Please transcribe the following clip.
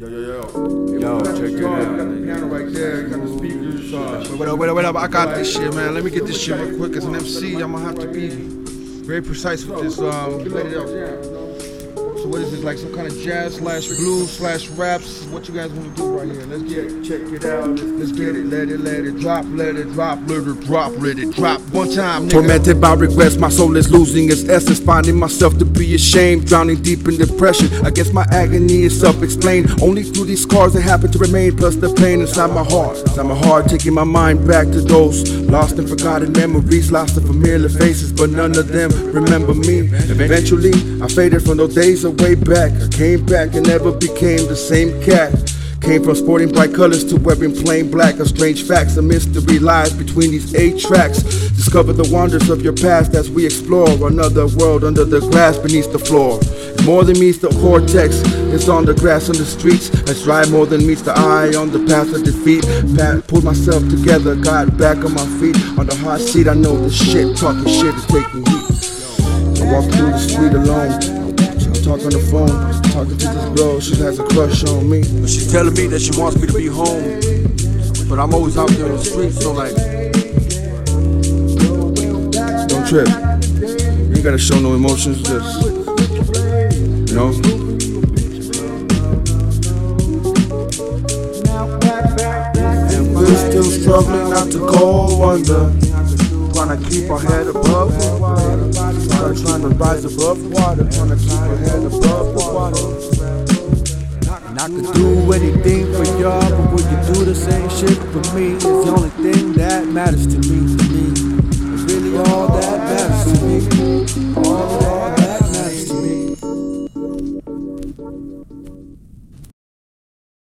Yo, yo, yo. Yo, check it out. Got the piano right there. Got the speakers. Uh, Wait up, wait up, wait up. I got this shit, man. Let me get this shit real quick. As an MC, I'm gonna have to be very precise with this. Um, let it out. So what is this? Like some kind of jazz slash blues slash raps? What you guys want to do right here? Let's get it. check it out. Let's, Let's get it. Let it, let it drop. Let it drop. Let it drop. Let it drop. One time, nigga. Tormented by regrets, my soul is losing its essence. Finding myself to be ashamed, drowning deep in depression. I guess my agony is self-explained. Only through these scars that happen to remain, plus the pain inside my heart. Inside my heart, taking my mind back to those lost and forgotten memories, lost in familiar faces, but none of them remember me. Eventually, I faded from those days of way back. I came back and never became the same cat. Came from sporting bright colors to wearing plain black. A strange facts, a mystery lies between these eight tracks. Discover the wonders of your past as we explore another world under the grass beneath the floor. More than meets the cortex, it's on the grass on the streets. Let's more than meets the eye on the path of defeat. Pat, pulled myself together, got back on my feet. On the hot seat, I know this shit, talking shit is taking heat. I walk through the street alone. I talk on the phone, talking to this girl, she has a crush on me. But she's telling me that she wants me to be home. But I'm always out there in the streets, so like. Don't trip. You ain't gotta show no emotions, just. You know? And we're still struggling not to go under. Trying to keep our head above the water. Trying, trying to rise above water. Trying to keep our head above could do anything for y'all, but would you do the same shit for me? It's the only thing that matters to me. To me, it's really all